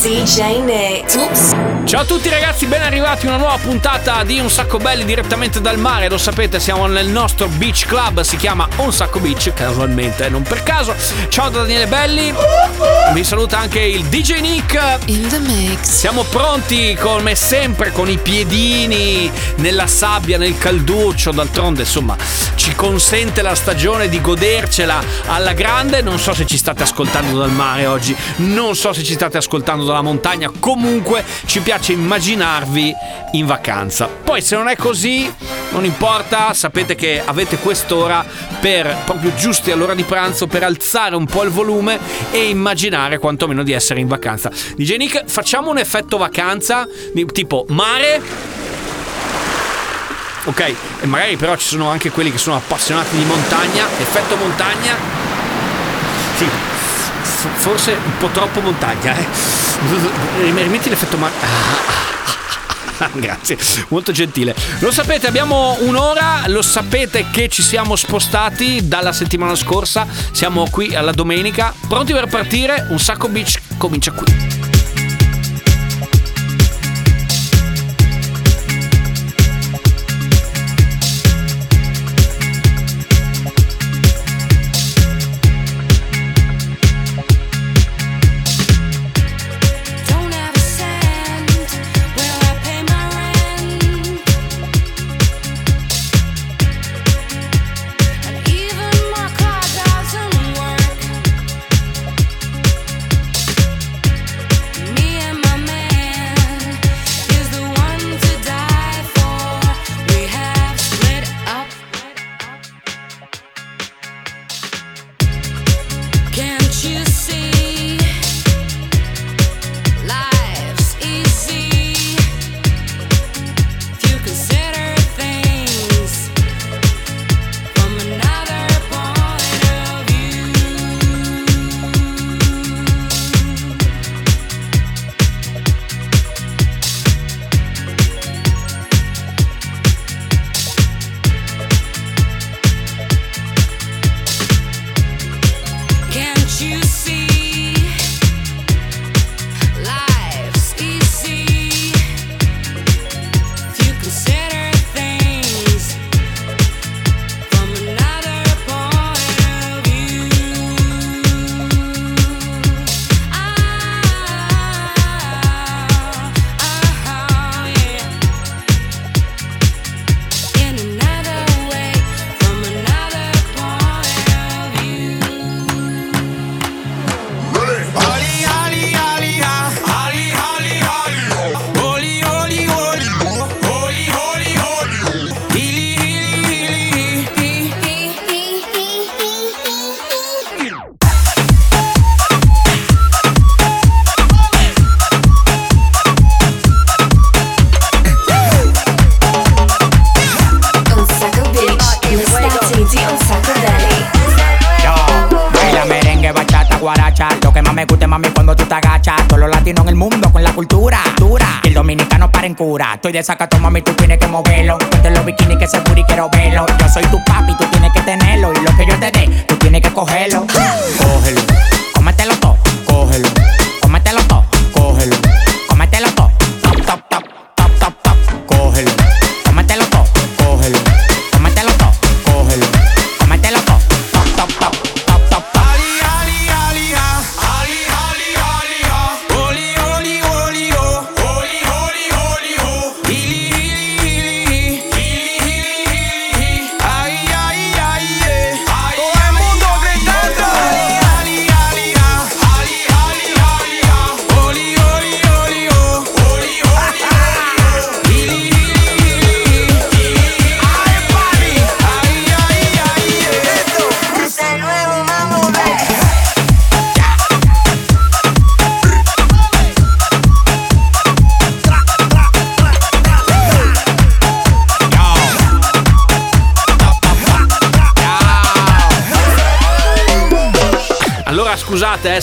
DJ Nick. Oops. Ciao a tutti ragazzi, ben arrivati a una nuova puntata di Un Sacco Belli direttamente dal mare. Lo sapete, siamo nel nostro beach club, si chiama Un Sacco Beach, casualmente, non per caso. Ciao da Daniele Belli. Vi saluta anche il DJ Nick. In the mix. Siamo pronti come sempre con i piedini nella sabbia, nel calduccio, d'altronde insomma ci consente la stagione di godercela alla grande. Non so se ci state ascoltando dal mare oggi, non so se ci state ascoltando dalla montagna, comunque ci piace immaginarvi in vacanza. Poi se non è così, non importa, sapete che avete quest'ora per proprio giusti all'ora di pranzo per alzare un po' il volume e immaginare quantomeno di essere in vacanza. DJ Nick, facciamo un effetto vacanza, tipo mare Ok, e magari però ci sono anche quelli che sono appassionati di montagna, effetto montagna. Sì, forse un po' troppo montagna, eh. Rimetti l'effetto mare. Ah, Grazie, molto gentile. Lo sapete, abbiamo un'ora, lo sapete che ci siamo spostati dalla settimana scorsa, siamo qui alla domenica, pronti per partire, un sacco beach comincia qui. You Estoy de sacato,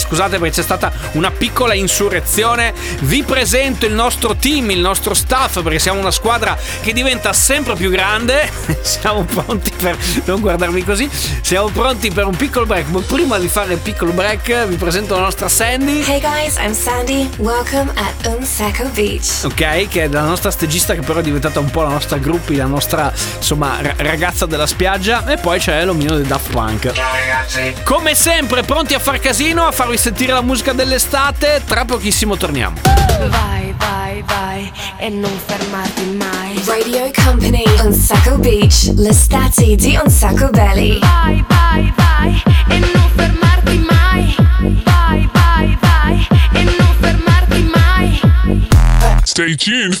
scusate, perché c'è stata una piccola insurrezione. Vi presento il nostro team, il nostro staff, perché siamo una squadra che diventa sempre più grande. siamo pronti per. Non guardarmi così. Siamo pronti per un piccolo break. Ma prima di fare il piccolo break, vi presento la nostra Sandy. Hey guys, I'm Sandy. Welcome at Unsacco Beach. Ok, che è la nostra stagista che però è diventata un po' la nostra gruppi, la nostra insomma ra- ragazza della spiaggia e poi c'è l'omino di Daft Punk. Come sempre, pronti a far casino, a farvi sentire la musica dell'estate, tra pochissimo torniamo. Vai, vai, vai e non fermarti mai. Radio Company, Unsacco Beach, l'estate di Unsacco Belly. Vai, vai, vai e non fermarti mai. Vai, vai, vai e non fermarti mai. Stay tuned.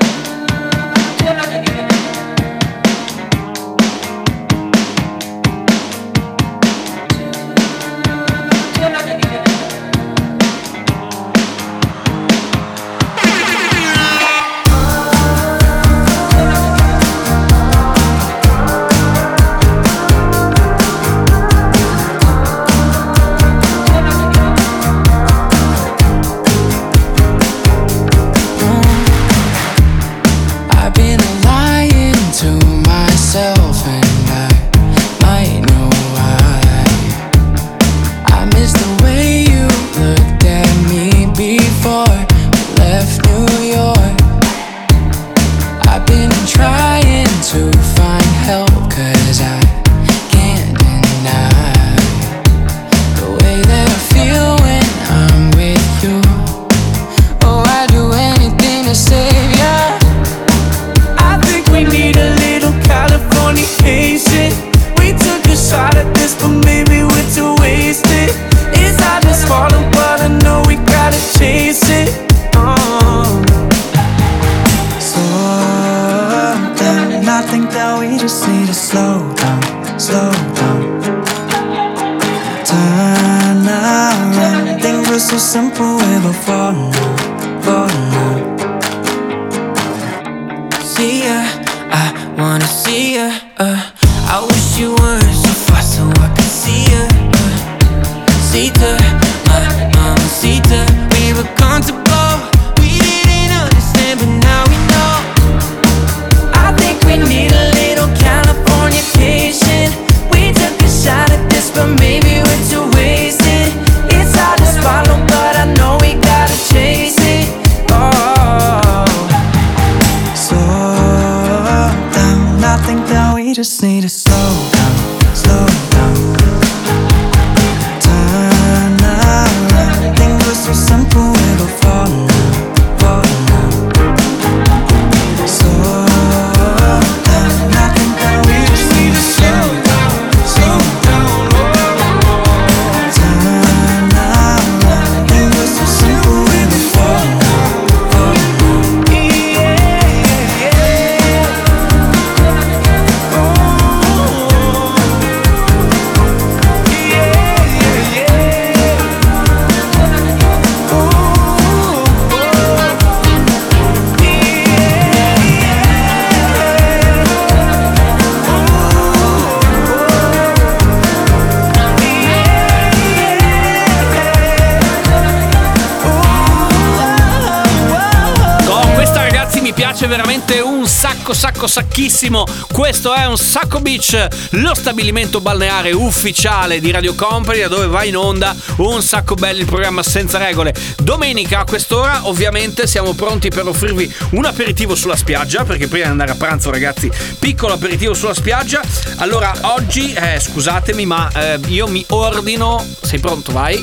sacco, sacchissimo. Questo è un Sacco Beach, lo stabilimento balneare ufficiale di Radio Company, da dove va in onda un sacco belli il programma senza regole. Domenica a quest'ora, ovviamente, siamo pronti per offrirvi un aperitivo sulla spiaggia, perché prima di andare a pranzo, ragazzi, piccolo aperitivo sulla spiaggia. Allora, oggi, eh, scusatemi, ma eh, io mi ordino. Sei pronto? Vai.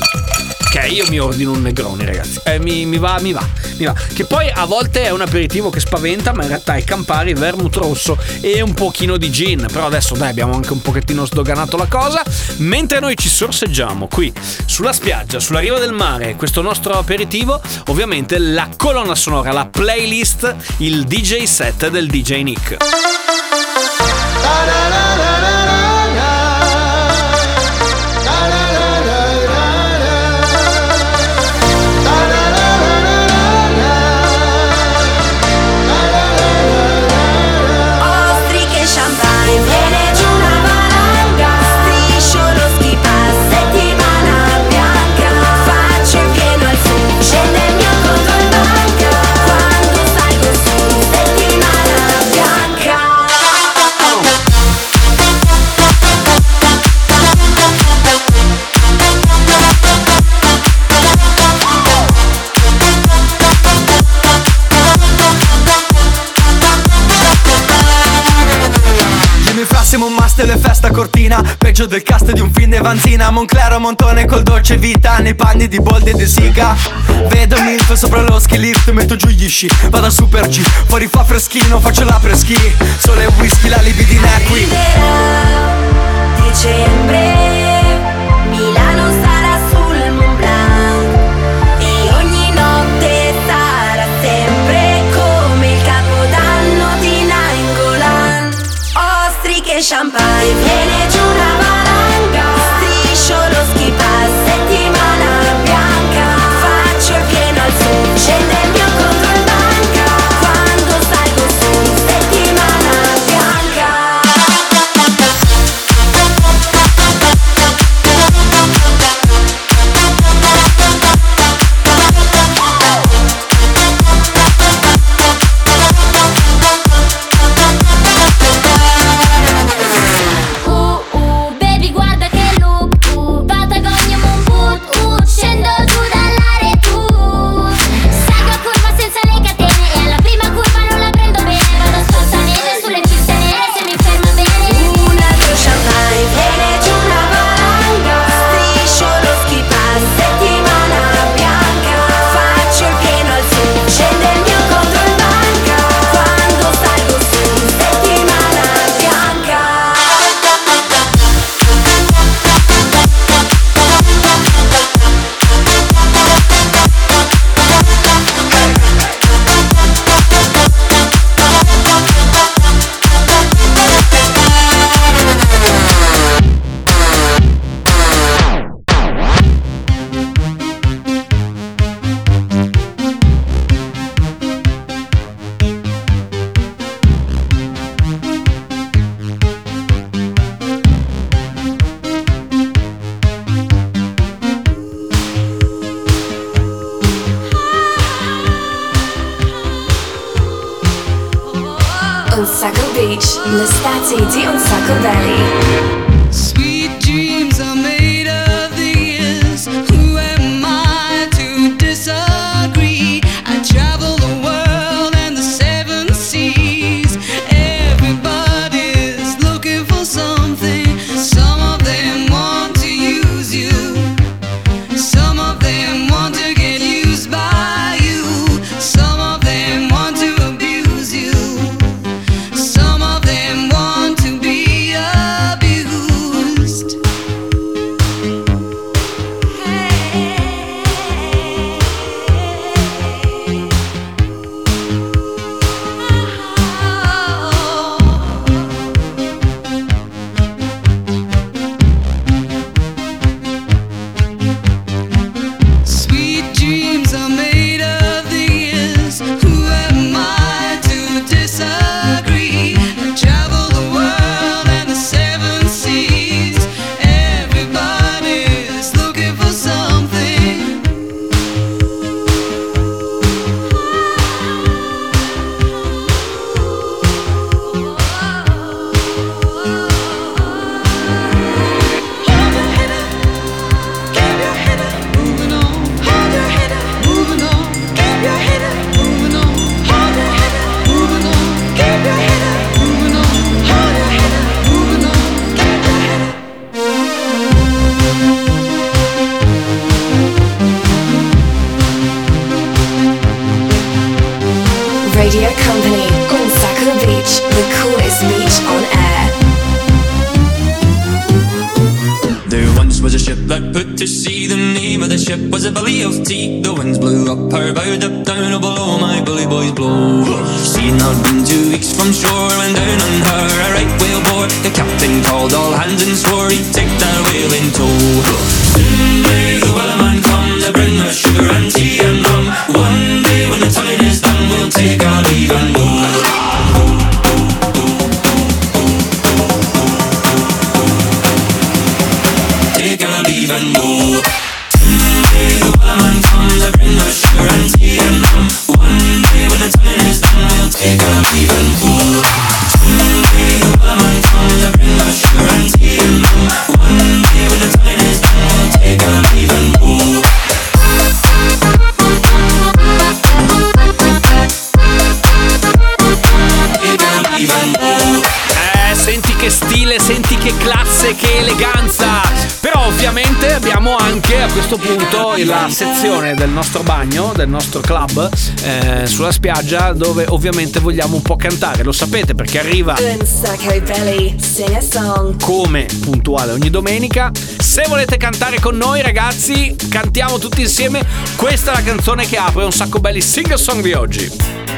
Io mi ordino un Negroni, ragazzi. Eh, mi, mi va, mi va, mi va. Che poi a volte è un aperitivo che spaventa, ma in realtà è Campari, vermouth rosso e un pochino di gin. Però adesso, dai, abbiamo anche un pochettino sdoganato la cosa. Mentre noi ci sorseggiamo qui sulla spiaggia, sulla riva del mare, questo nostro aperitivo, ovviamente la colonna sonora, la playlist, il DJ set del DJ Nick. che festa cortina Peggio del cast di un film di Vanzina. Monclero Montone col dolce vita Nei panni di Boldi e di Siga. Vedo Milf sopra lo ski lift Metto giù gli sci, vado a Super G. Fuori fa freschino, faccio la preschi Sole e whisky, la libidina è qui dicembre Milano champagne. Viene Stati di un sacco belli. Questo punto la sezione del nostro bagno, del nostro club eh, sulla spiaggia dove ovviamente vogliamo un po' cantare. Lo sapete perché arriva come puntuale ogni domenica. Se volete cantare con noi, ragazzi, cantiamo tutti insieme. Questa è la canzone che apre un sacco belli sing song di oggi.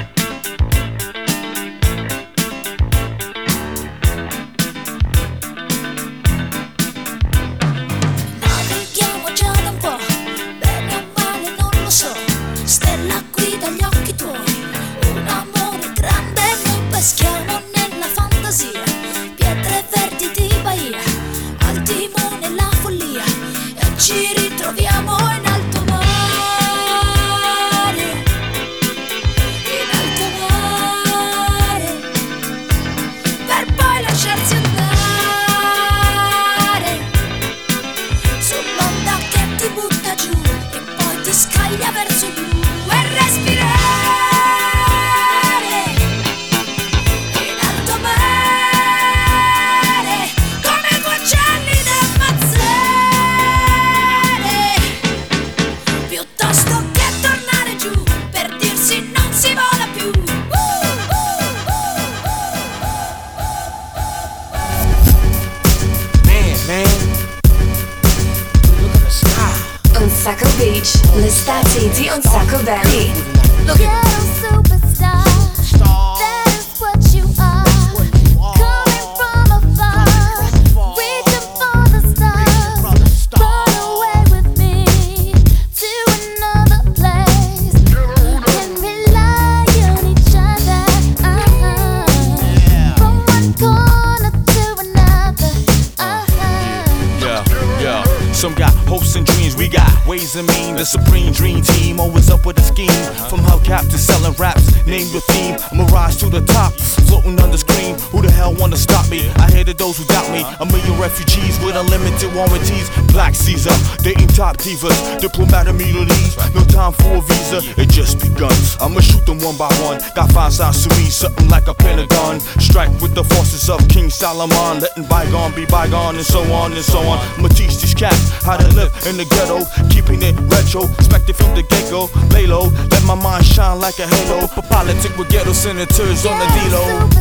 King Solomon, letting bygone be bygone, and so on and so on. I'ma teach these cats how to live in the ghetto, keeping it retro, expected from the get go. Lay low, let my mind shine like a halo. For politics with ghetto senators on the D-Lo.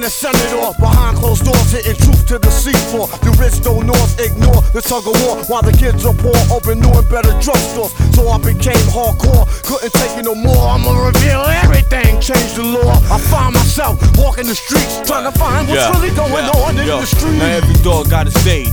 Being a senator behind closed doors, hitting truth to the seafloor. The rich don't north ignore the tug of war while the kids are poor, open new and better drugstores. So I became hardcore, couldn't take it no more. I'ma reveal everything, change the law. I find myself walking the streets, trying to find what's really going yeah, on in yo. the street. Now every dog got his day.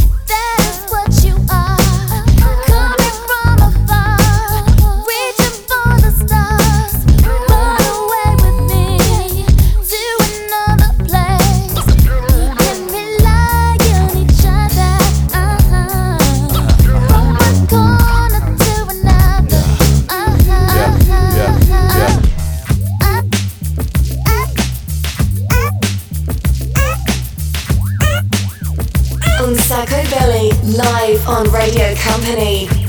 Live on Radio Company.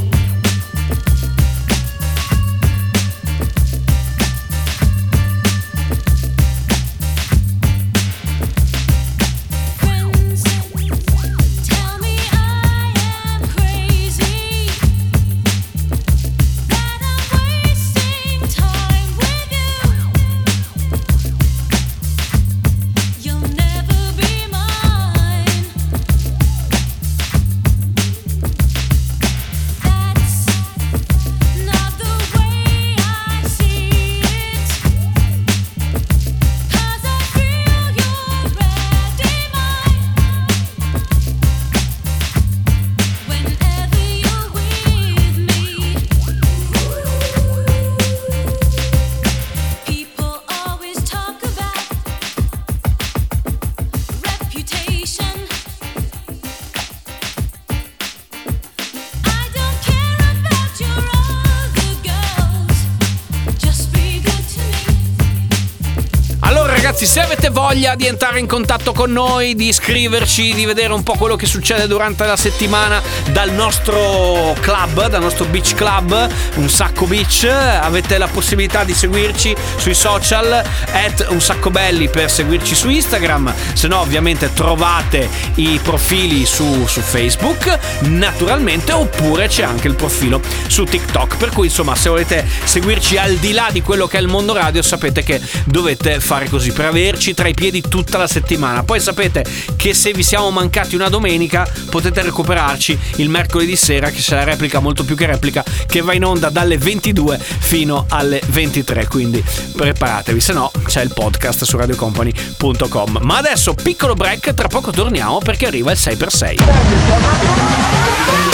Avete voglia di entrare in contatto con noi, di iscriverci, di vedere un po' quello che succede durante la settimana dal nostro club, dal nostro beach club, un sacco beach, avete la possibilità di seguirci sui social at un sacco belli per seguirci su Instagram, se no ovviamente trovate i profili su, su Facebook, naturalmente, oppure c'è anche il profilo su TikTok, per cui insomma se volete seguirci al di là di quello che è il mondo radio sapete che dovete fare così. Per averci tra i piedi tutta la settimana. Poi sapete che se vi siamo mancati una domenica potete recuperarci il mercoledì sera che c'è la replica molto più che replica che va in onda dalle 22 fino alle 23, quindi preparatevi, se no c'è il podcast su radiocompany.com. Ma adesso piccolo break, tra poco torniamo perché arriva il 6x6.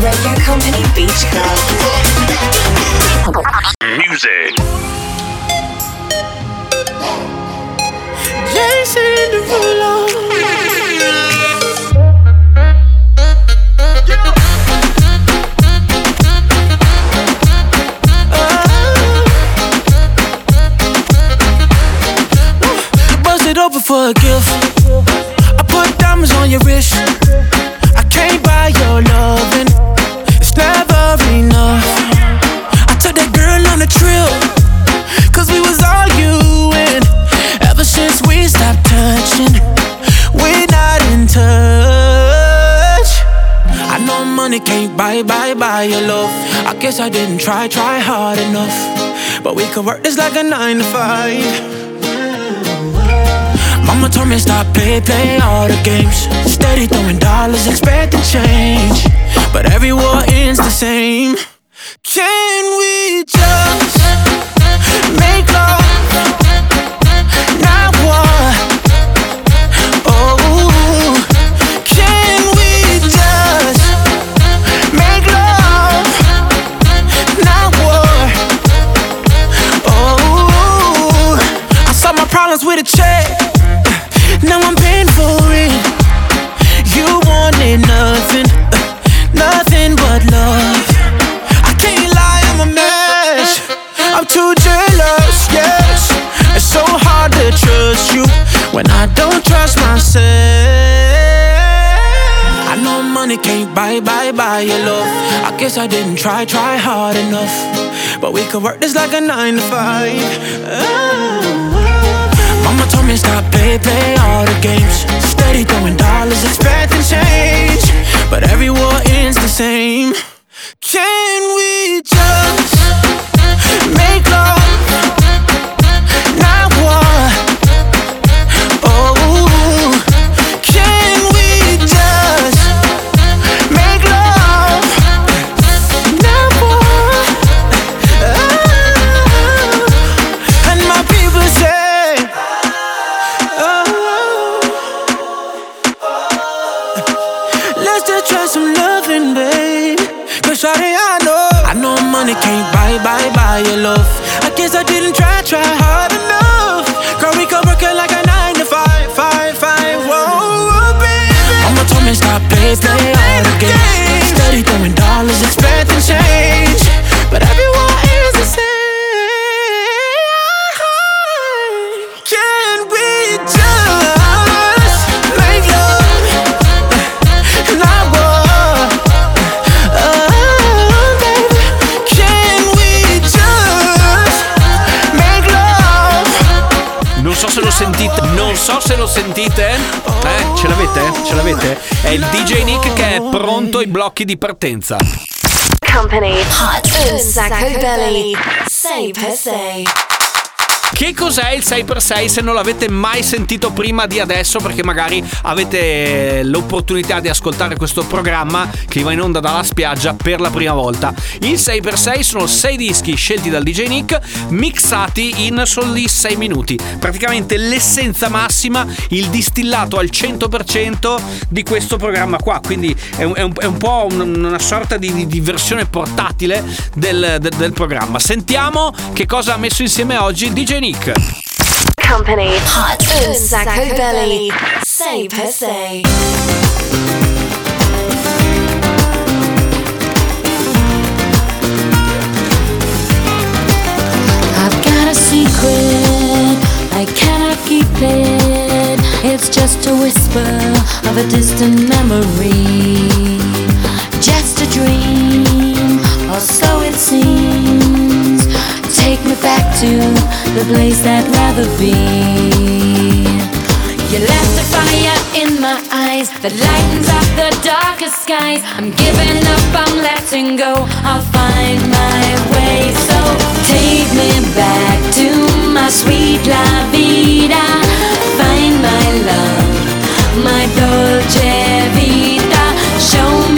Radio Company Beach Club. Music. Jason Derulo. Bust it open for a gift. I put diamonds on your wrist. Guess I didn't try, try hard enough. But we could work this like a nine to five. Mama told me stop play, play all the games. Steady throwing dollars, expecting change. But every war ends the same. Can we just try, try hard enough. But we could work this like a nine to five. Oh. Blocchi di partenza. Company Hot Sacco Belly. Say per se. Che cos'è il 6x6 se non l'avete mai sentito prima di adesso perché magari avete l'opportunità di ascoltare questo programma che va in onda dalla spiaggia per la prima volta. Il 6x6 sono 6 dischi scelti dal DJ Nick mixati in soli 6 minuti. Praticamente l'essenza massima, il distillato al 100% di questo programma qua. Quindi è un, è un- è un po' un- una sorta di, di- versione portatile del, del- del programma. Sentiamo che cosa ha messo insieme oggi DJ Nick. Company. Hot un sacco belly. Say per se. I've got a secret, I cannot keep it. It's just a whisper of a distant memory. Just a dream, or so it seems. Take me back to the place I'd rather be. You left a fire in my eyes that lightens up the darkest skies. I'm giving up, I'm letting go. I'll find my way. So take me back to my sweet la vida. Find my love, my dolce vita. Show me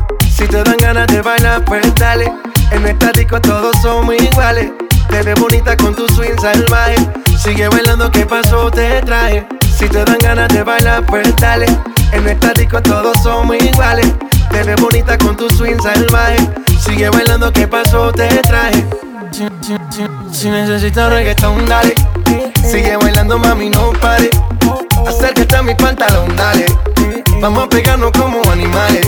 Si te dan ganas de bailar, pues dale. En esta disco todos somos iguales. Te ves bonita con tu swing salvaje. Sigue bailando, ¿qué pasó? Te traje. Si te dan ganas de bailar, pues dale. En esta disco todos somos iguales. Te ves bonita con tu swing salvaje. Sigue bailando, ¿qué pasó? Te traje. Si, si- si- si necesitas reggaetón, dale. Sigue bailando, mami, no pare. Acércate a mi pantalón, dale. Vamos a pegarnos como animales.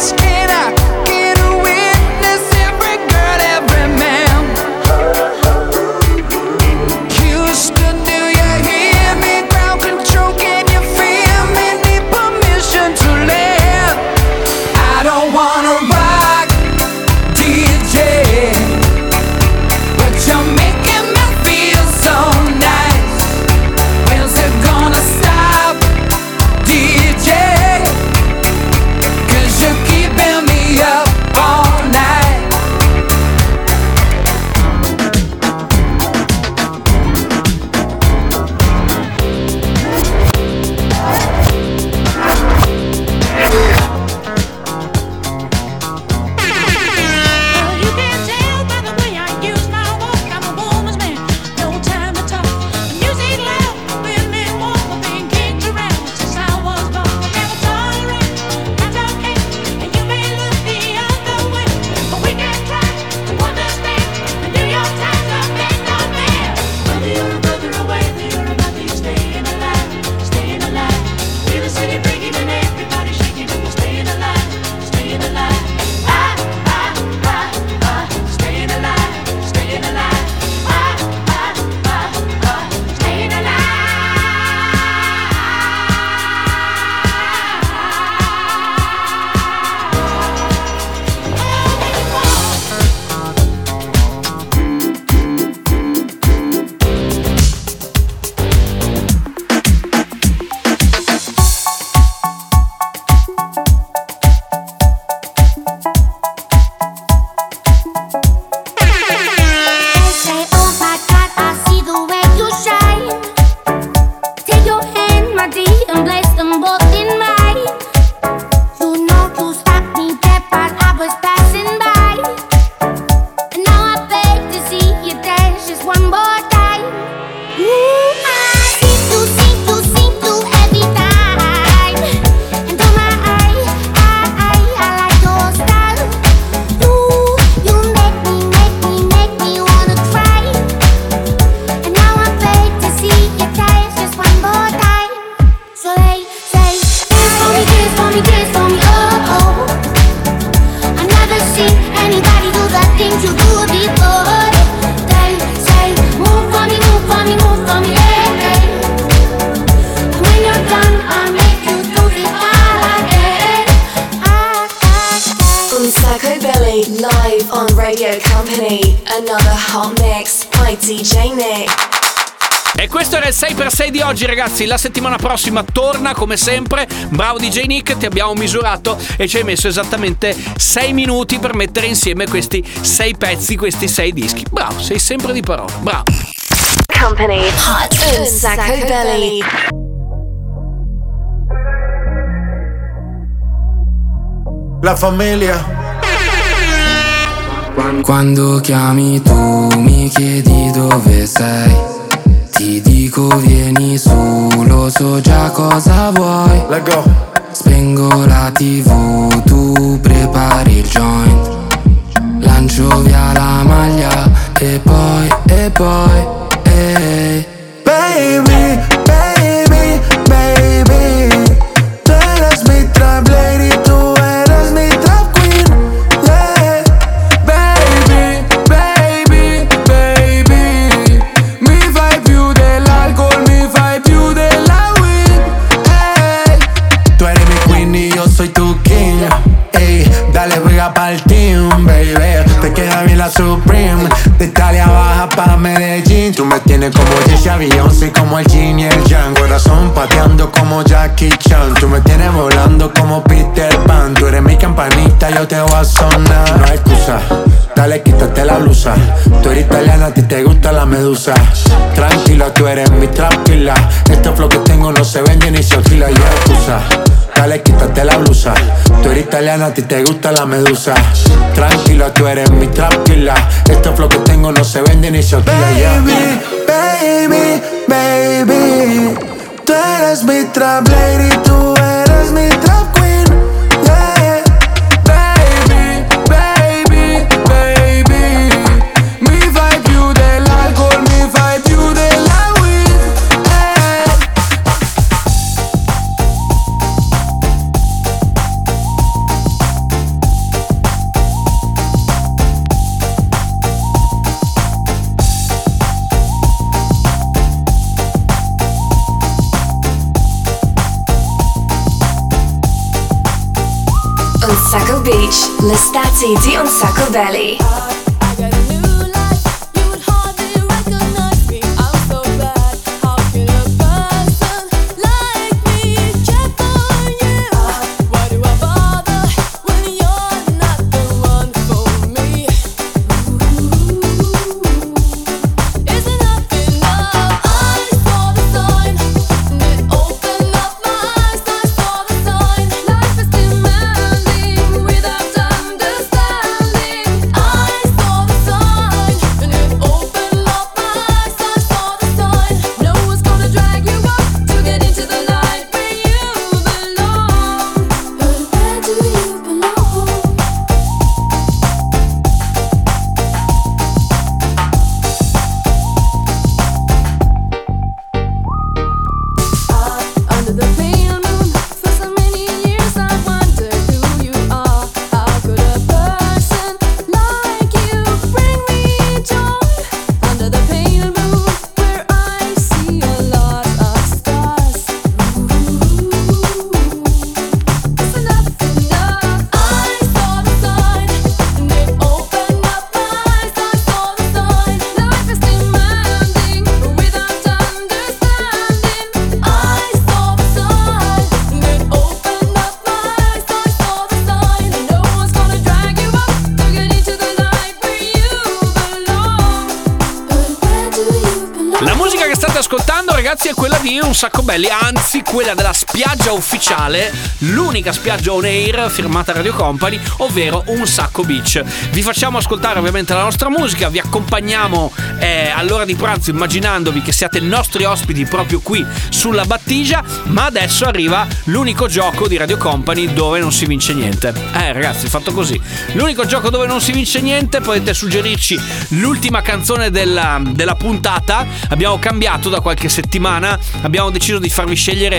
asking ragazzi, la settimana prossima torna come sempre, bravo DJ Nick, ti abbiamo misurato e ci hai messo esattamente 6 minuti per mettere insieme questi 6 pezzi, questi 6 dischi. Bravo, sei sempre di parola, bravo. Company. Hot on Psycho Belly. La familia. Quando chiami tu mi chiedi dove sei Ti dico vieni su, so già cosa vuoi. Spengo la tv, tu prepari il joint. Lancio via la maglia e poi, e poi, ehi. Baby, baby, Supreme. De Italia baja pa' Medellín. Tú me tienes como Jesse Beyoncé, como el Jin y el Yang. Corazón pateando como Jackie Chan. Tú me tienes volando como Peter Pan. Tú eres mi campanita, yo te voy a sonar. No hay excusa. Dale, quítate la blusa. Tú eres italiana, a ti te gusta la medusa. Tranquila, tú eres mi tranquila. Este flow que tengo no se vende ni se alquila. Yo excusa. Dale, quítate la blusa. Tú eres italiana, a ti te gusta la medusa. Tranquila, tú eres mi tranquila. Este flow que tengo no se vende ni se alquila. yeah. baby, baby Tú eres mi trap lady, tú eres mi trap queen Lestati di On Sacco Belly. Sacco Belli, quella della spiaggia ufficiale, l'unica spiaggia on air firmata Radio Company, ovvero Un Sacco Beach. Vi facciamo ascoltare ovviamente la nostra musica, vi accompagniamo eh, all'ora di pranzo immaginandovi che siate nostri ospiti proprio qui sulla battigia, ma adesso arriva l'unico gioco di Radio Company dove non si vince niente. Eh ragazzi, fatto così. L'unico gioco dove non si vince niente, potete suggerirci l'ultima canzone della, della puntata. Abbiamo cambiato da qualche settimana abbiamo deciso di farvi scegliere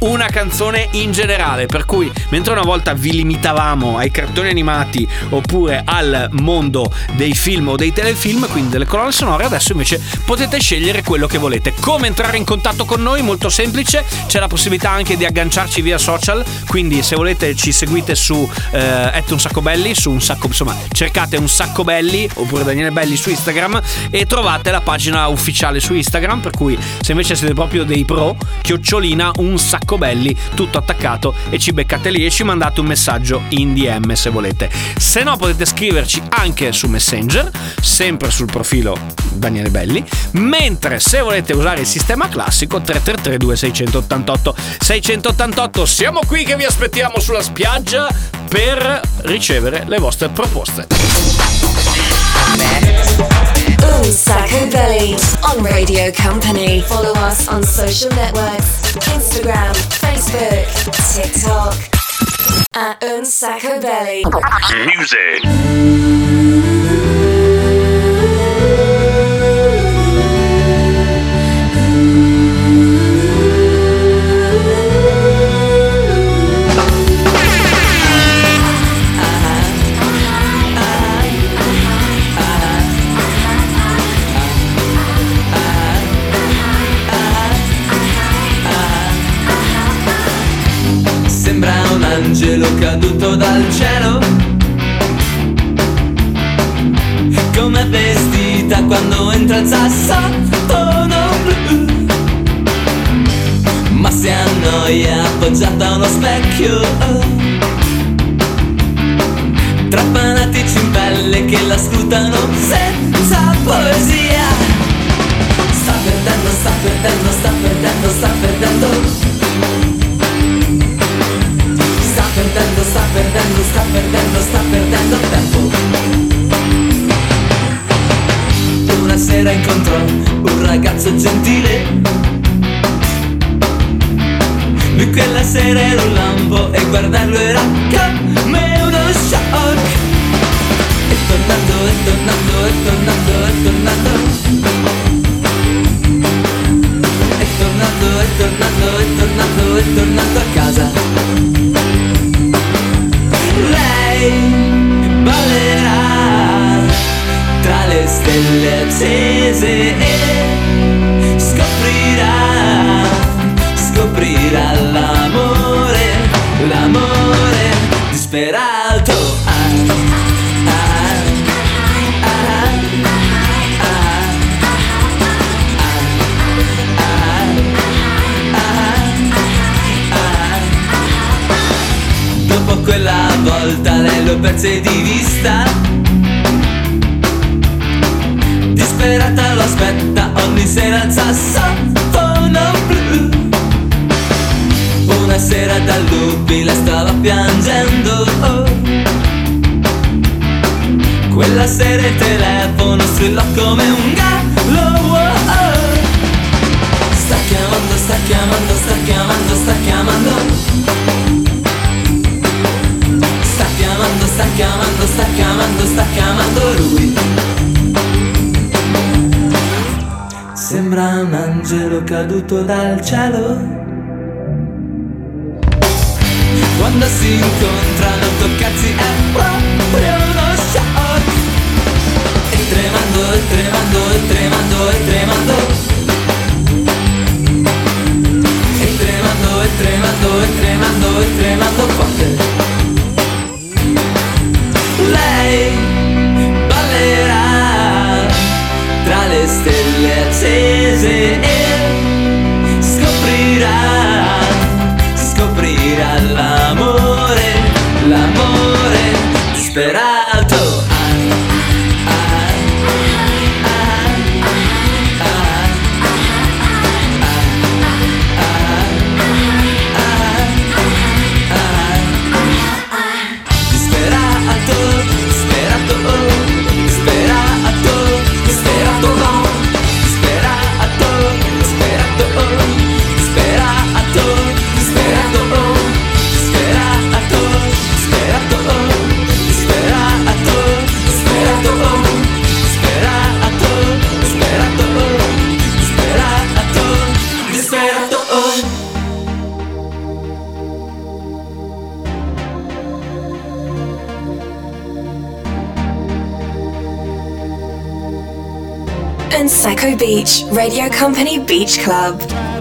una canzone in generale, per cui mentre una volta vi limitavamo ai cartoni animati oppure al mondo dei film o dei telefilm, quindi delle colonne sonore, adesso invece potete scegliere quello che volete. Come entrare in contatto con noi? Molto semplice, c'è la possibilità anche di agganciarci via social, quindi se volete ci seguite su eh, un sacco belli, su un sacco, insomma, cercate un sacco belli oppure Daniele Belli su Instagram e trovate la pagina ufficiale su Instagram, per cui se invece siete proprio dei pro, chiocciolina un sacco belli, tutto attaccato e ci beccate lì e ci mandate un messaggio in DM se volete. Se no potete scriverci anche su Messenger, sempre sul profilo Daniele Belli, mentre se volete usare il sistema classico 333 2688 688 siamo qui che vi aspettiamo sulla spiaggia per ricevere le vostre proposte. Un Sacco Belly on Radio Company. Follow us on social networks Instagram, Facebook, TikTok. At Un Sacco Belly. Music. Caduto dal cielo. Come vestita quando entra il sassofono blu Ma si annoia appoggiata a uno specchio. Tra fanatici in pelle che la scrutano senza poesia. Sta perdendo, sta perdendo, sta perdendo, sta perdendo perdendo, sta perdendo, sta perdendo, sta perdendo tempo. Una sera incontrò un ragazzo gentile. Lui quella sera era un lampo e guardarlo era come uno shock. E tornando, e tornando, e tornando, e tornando. Tornando, e tornando, e tornando, e tornando a casa. Lei ballerà tra le stelle accese e scoprirà, scoprirà l'amore, l'amore disperato. Ah, ah, ah, quella volta lei lo perse di vista. Disperata lo aspetta ogni sera al sassofono blu. Una sera dal lobby la stava piangendo. Quella sera il telefono strillò come un gallo. Sta chiamando, sta chiamando, sta chiamando, sta chiamando sta chiamando, sta chiamando, sta chiamando lui. Sembra un angelo caduto dal cielo. Quando si incontrano toccarsi è proprio uno shock. E tremando, e tremando, e tremando, e tremando. E tremando, e tremando, e tremando, e tremando forte. Accese e scoprirà, Beach, Radio Company Beach Club.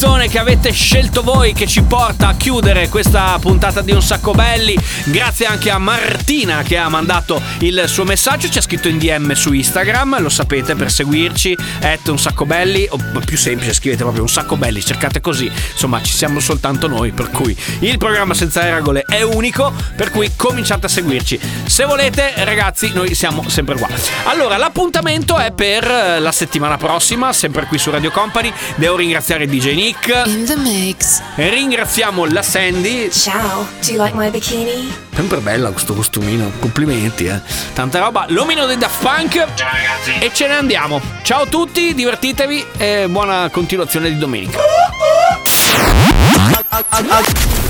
Canzone che avete scelto voi che ci porta a chiudere questa puntata di Un Sacco Belli. Grazie anche a Martina che ha mandato il suo messaggio, ci ha scritto in DM su Instagram, lo sapete per seguirci, at Un Sacco Belli, o più semplice scrivete proprio Un Sacco Belli, cercate così, insomma ci siamo soltanto noi, per cui il programma senza regole è unico, per cui cominciate a seguirci. Se volete ragazzi, noi siamo sempre qua. Allora, l'appuntamento è per la settimana prossima, sempre qui su Radio Company. Devo ringraziare DJ Nick. In the mix. Ringraziamo la Sandy. Ciao, do you like my bikini? Sempre bella questo costumino, complimenti, eh. Tanta roba. L'omino dei Daft Punk. Ciao ragazzi. E ce ne andiamo. Ciao a tutti, divertitevi e buona continuazione di domenica.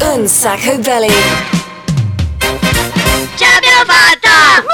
Un sacco belly. Ce l'abbiamo fatta!